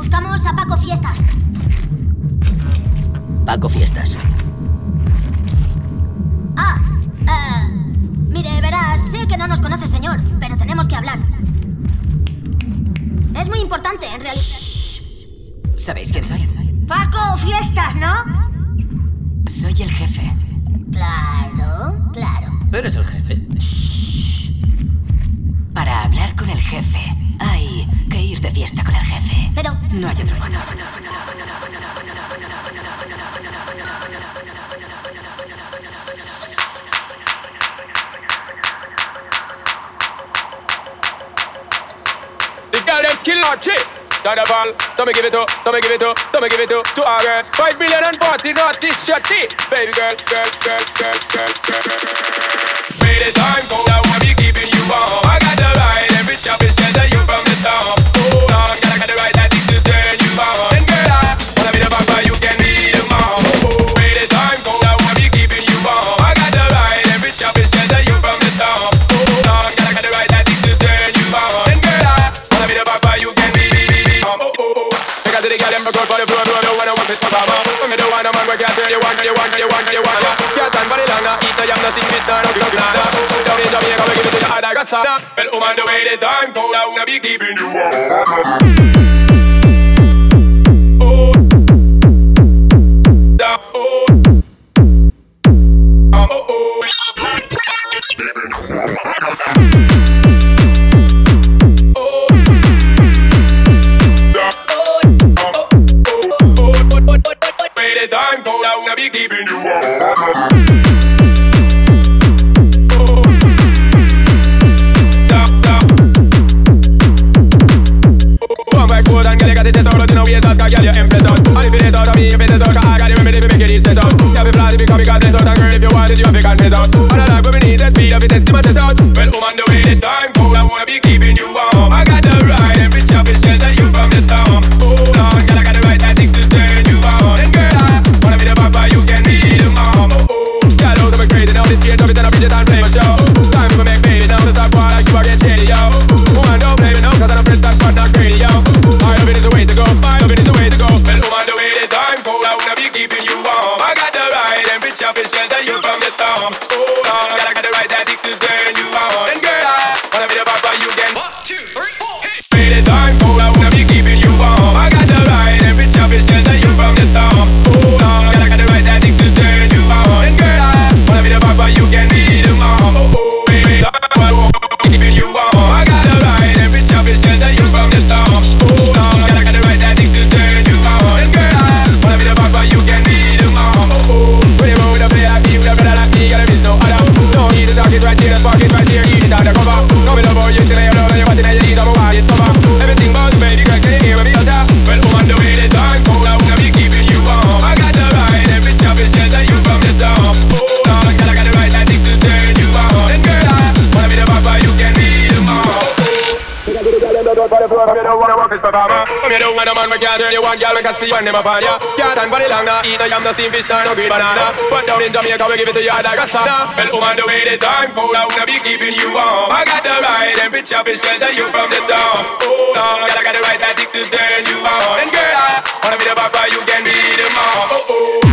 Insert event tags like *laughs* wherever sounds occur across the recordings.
Buscamos a Paco Fiestas. Paco Fiestas. Ah, eh, mire, verás, sé que no nos conoce, señor, pero tenemos que hablar. Es muy importante, en realidad. ¿Sabéis quién soy? Paco Fiestas, ¿no? Soy el jefe. Claro, claro. ¿Eres el jefe? Para hablar con el jefe, hay que ir de fiesta con el jefe. Pero, No hay otro modo. The girl them skill not cheap. Got a ball, don't me give it up, don't me give it up, don't me give it up to our girls. Five billion and forty, not this shitty. Baby girl, girl, girl, girl, girl, girl, girl. Wait the time, go I wanna be it to the hard like a sauna. Well, um, on the way the time cold, I wanna be keeping you warm. Oh, da, oh, um, oh, oh. Oh, da, oh, oh, oh, oh, oh, oh, oh, oh. Way the time cold, I wanna be keeping you warm. Oh, vegan head out All alive life. we need that speed up, we testing my chest out One man, we can't turn you on, girl, we can see when them upon ya. Can't stand for the long, nah. Eat no yam, no steam fish, nah, no green banana. But down in Jamaica, we give it to you like a sauna. Well, woman, the way the time cold, I wanna be keeping you warm. I got the right temperature, fish shelter you from the storm. Oh, no, I got the right tactics to turn you on. And girl, I wanna be the papa, you can be the mom. Oh, oh.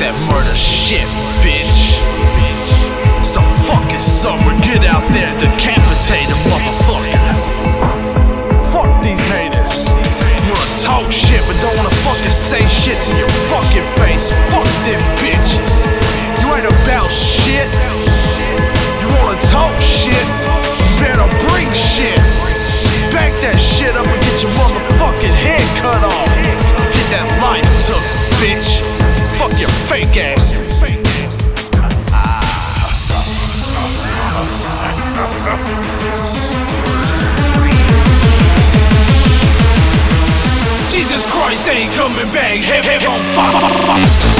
That murder shit, bitch. It's the fucking summer. Get out there, decapitate a motherfucker. Fuck these haters. Wanna talk shit, but don't wanna fucking say shit to your fucking face. Fuck them bitches. You ain't about shit. Jesus Christ ain't coming back. Head on fire.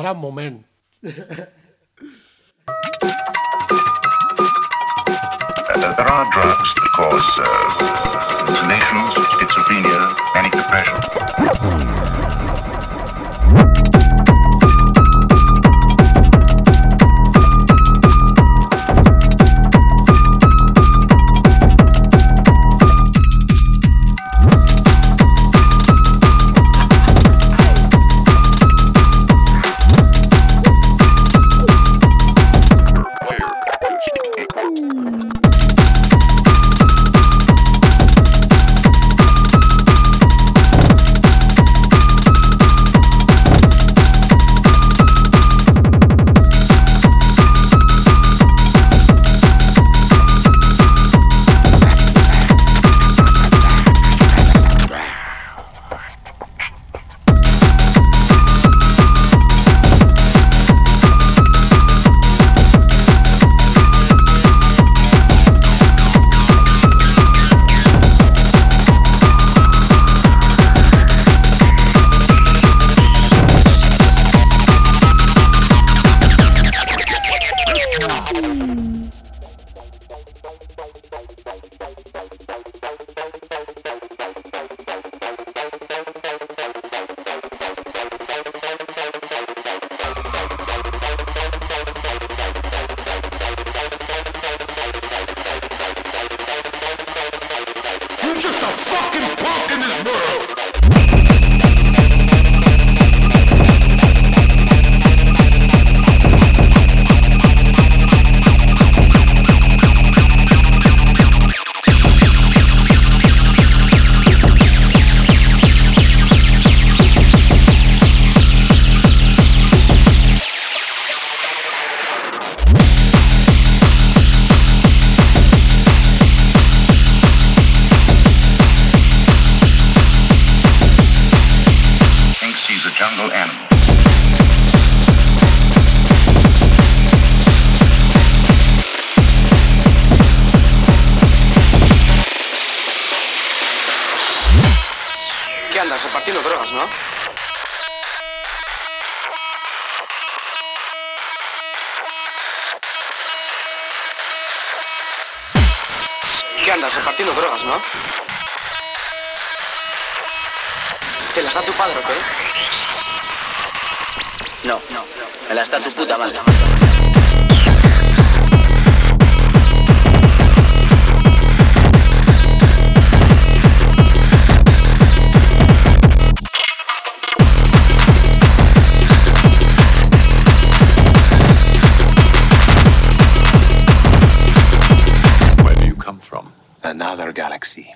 era um momento *laughs* taxi.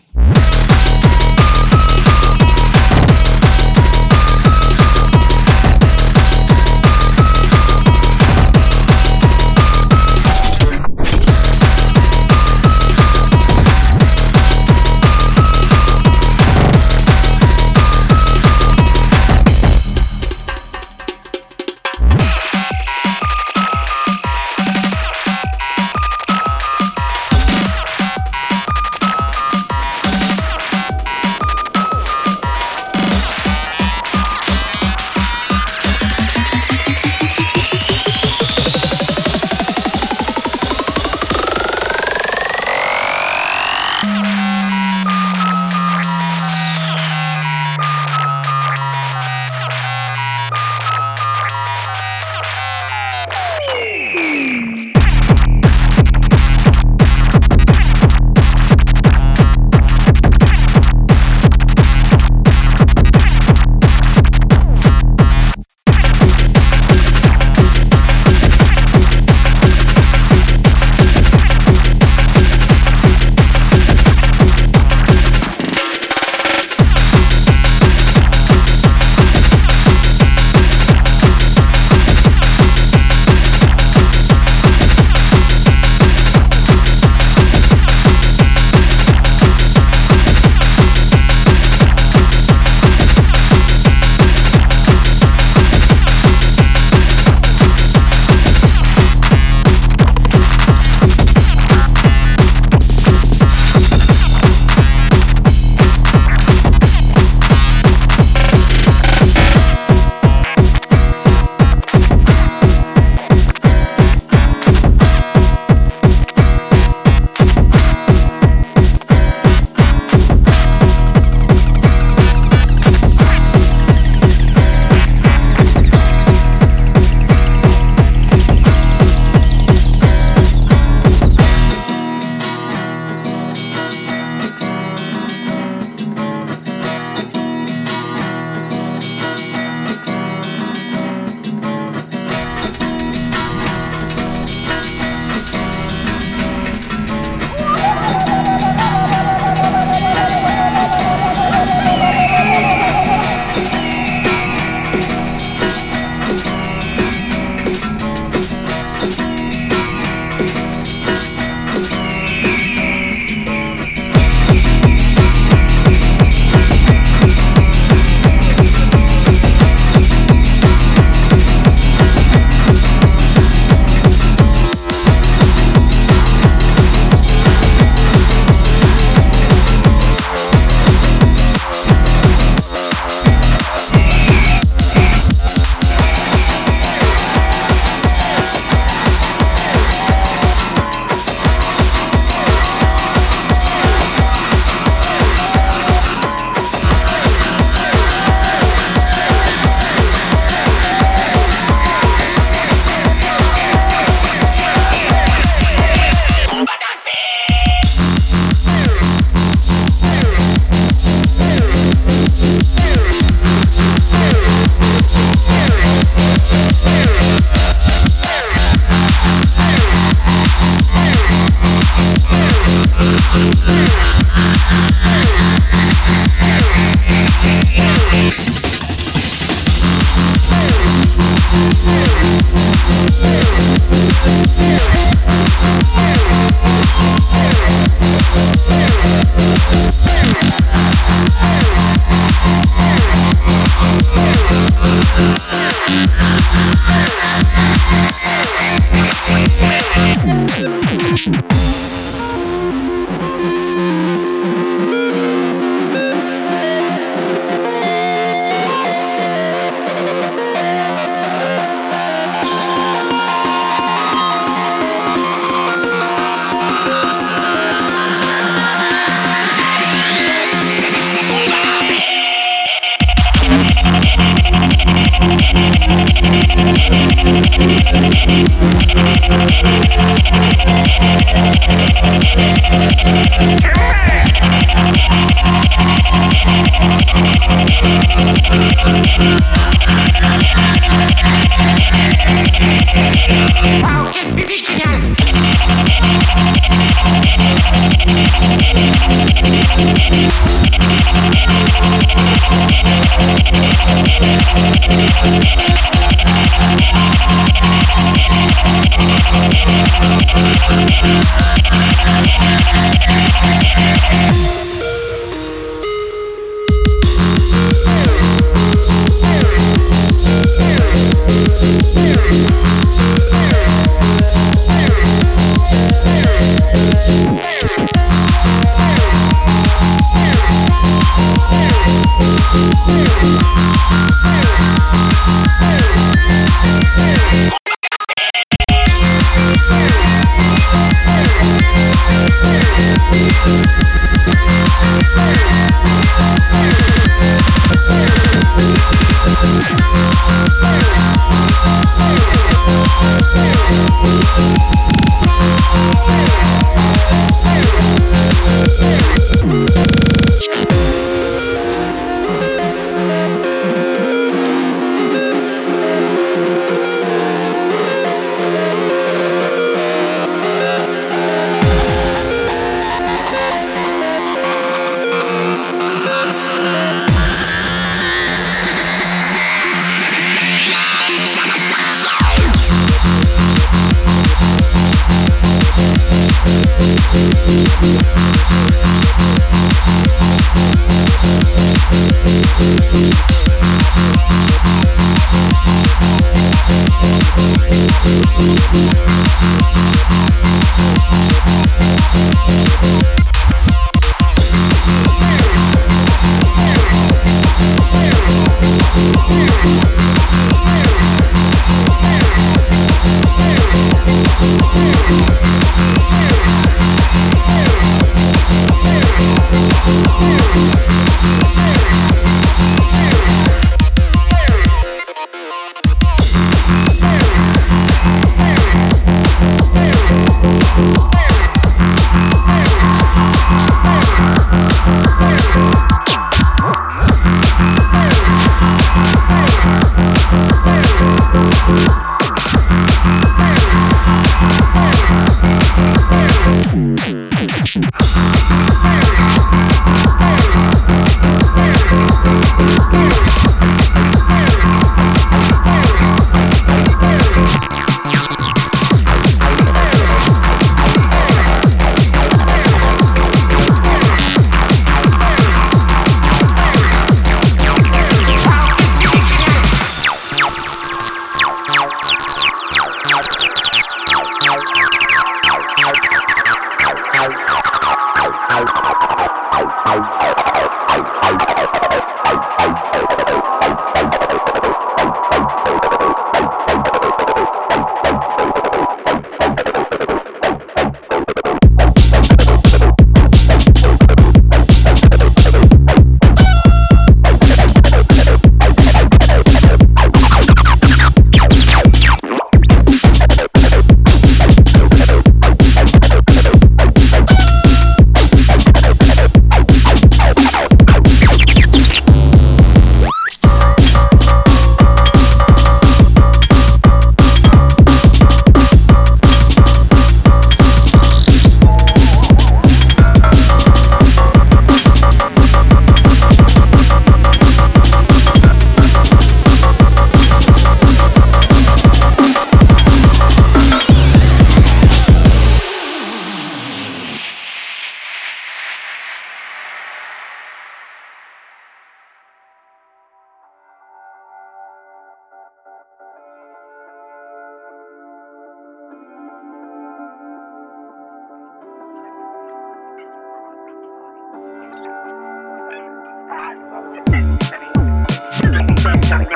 *laughs*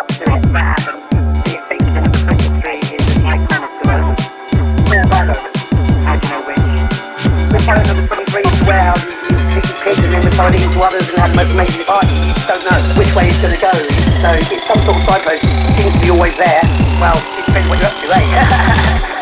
So it's some sort of always there. Well, it depends what you're up to, eh? *laughs*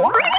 What?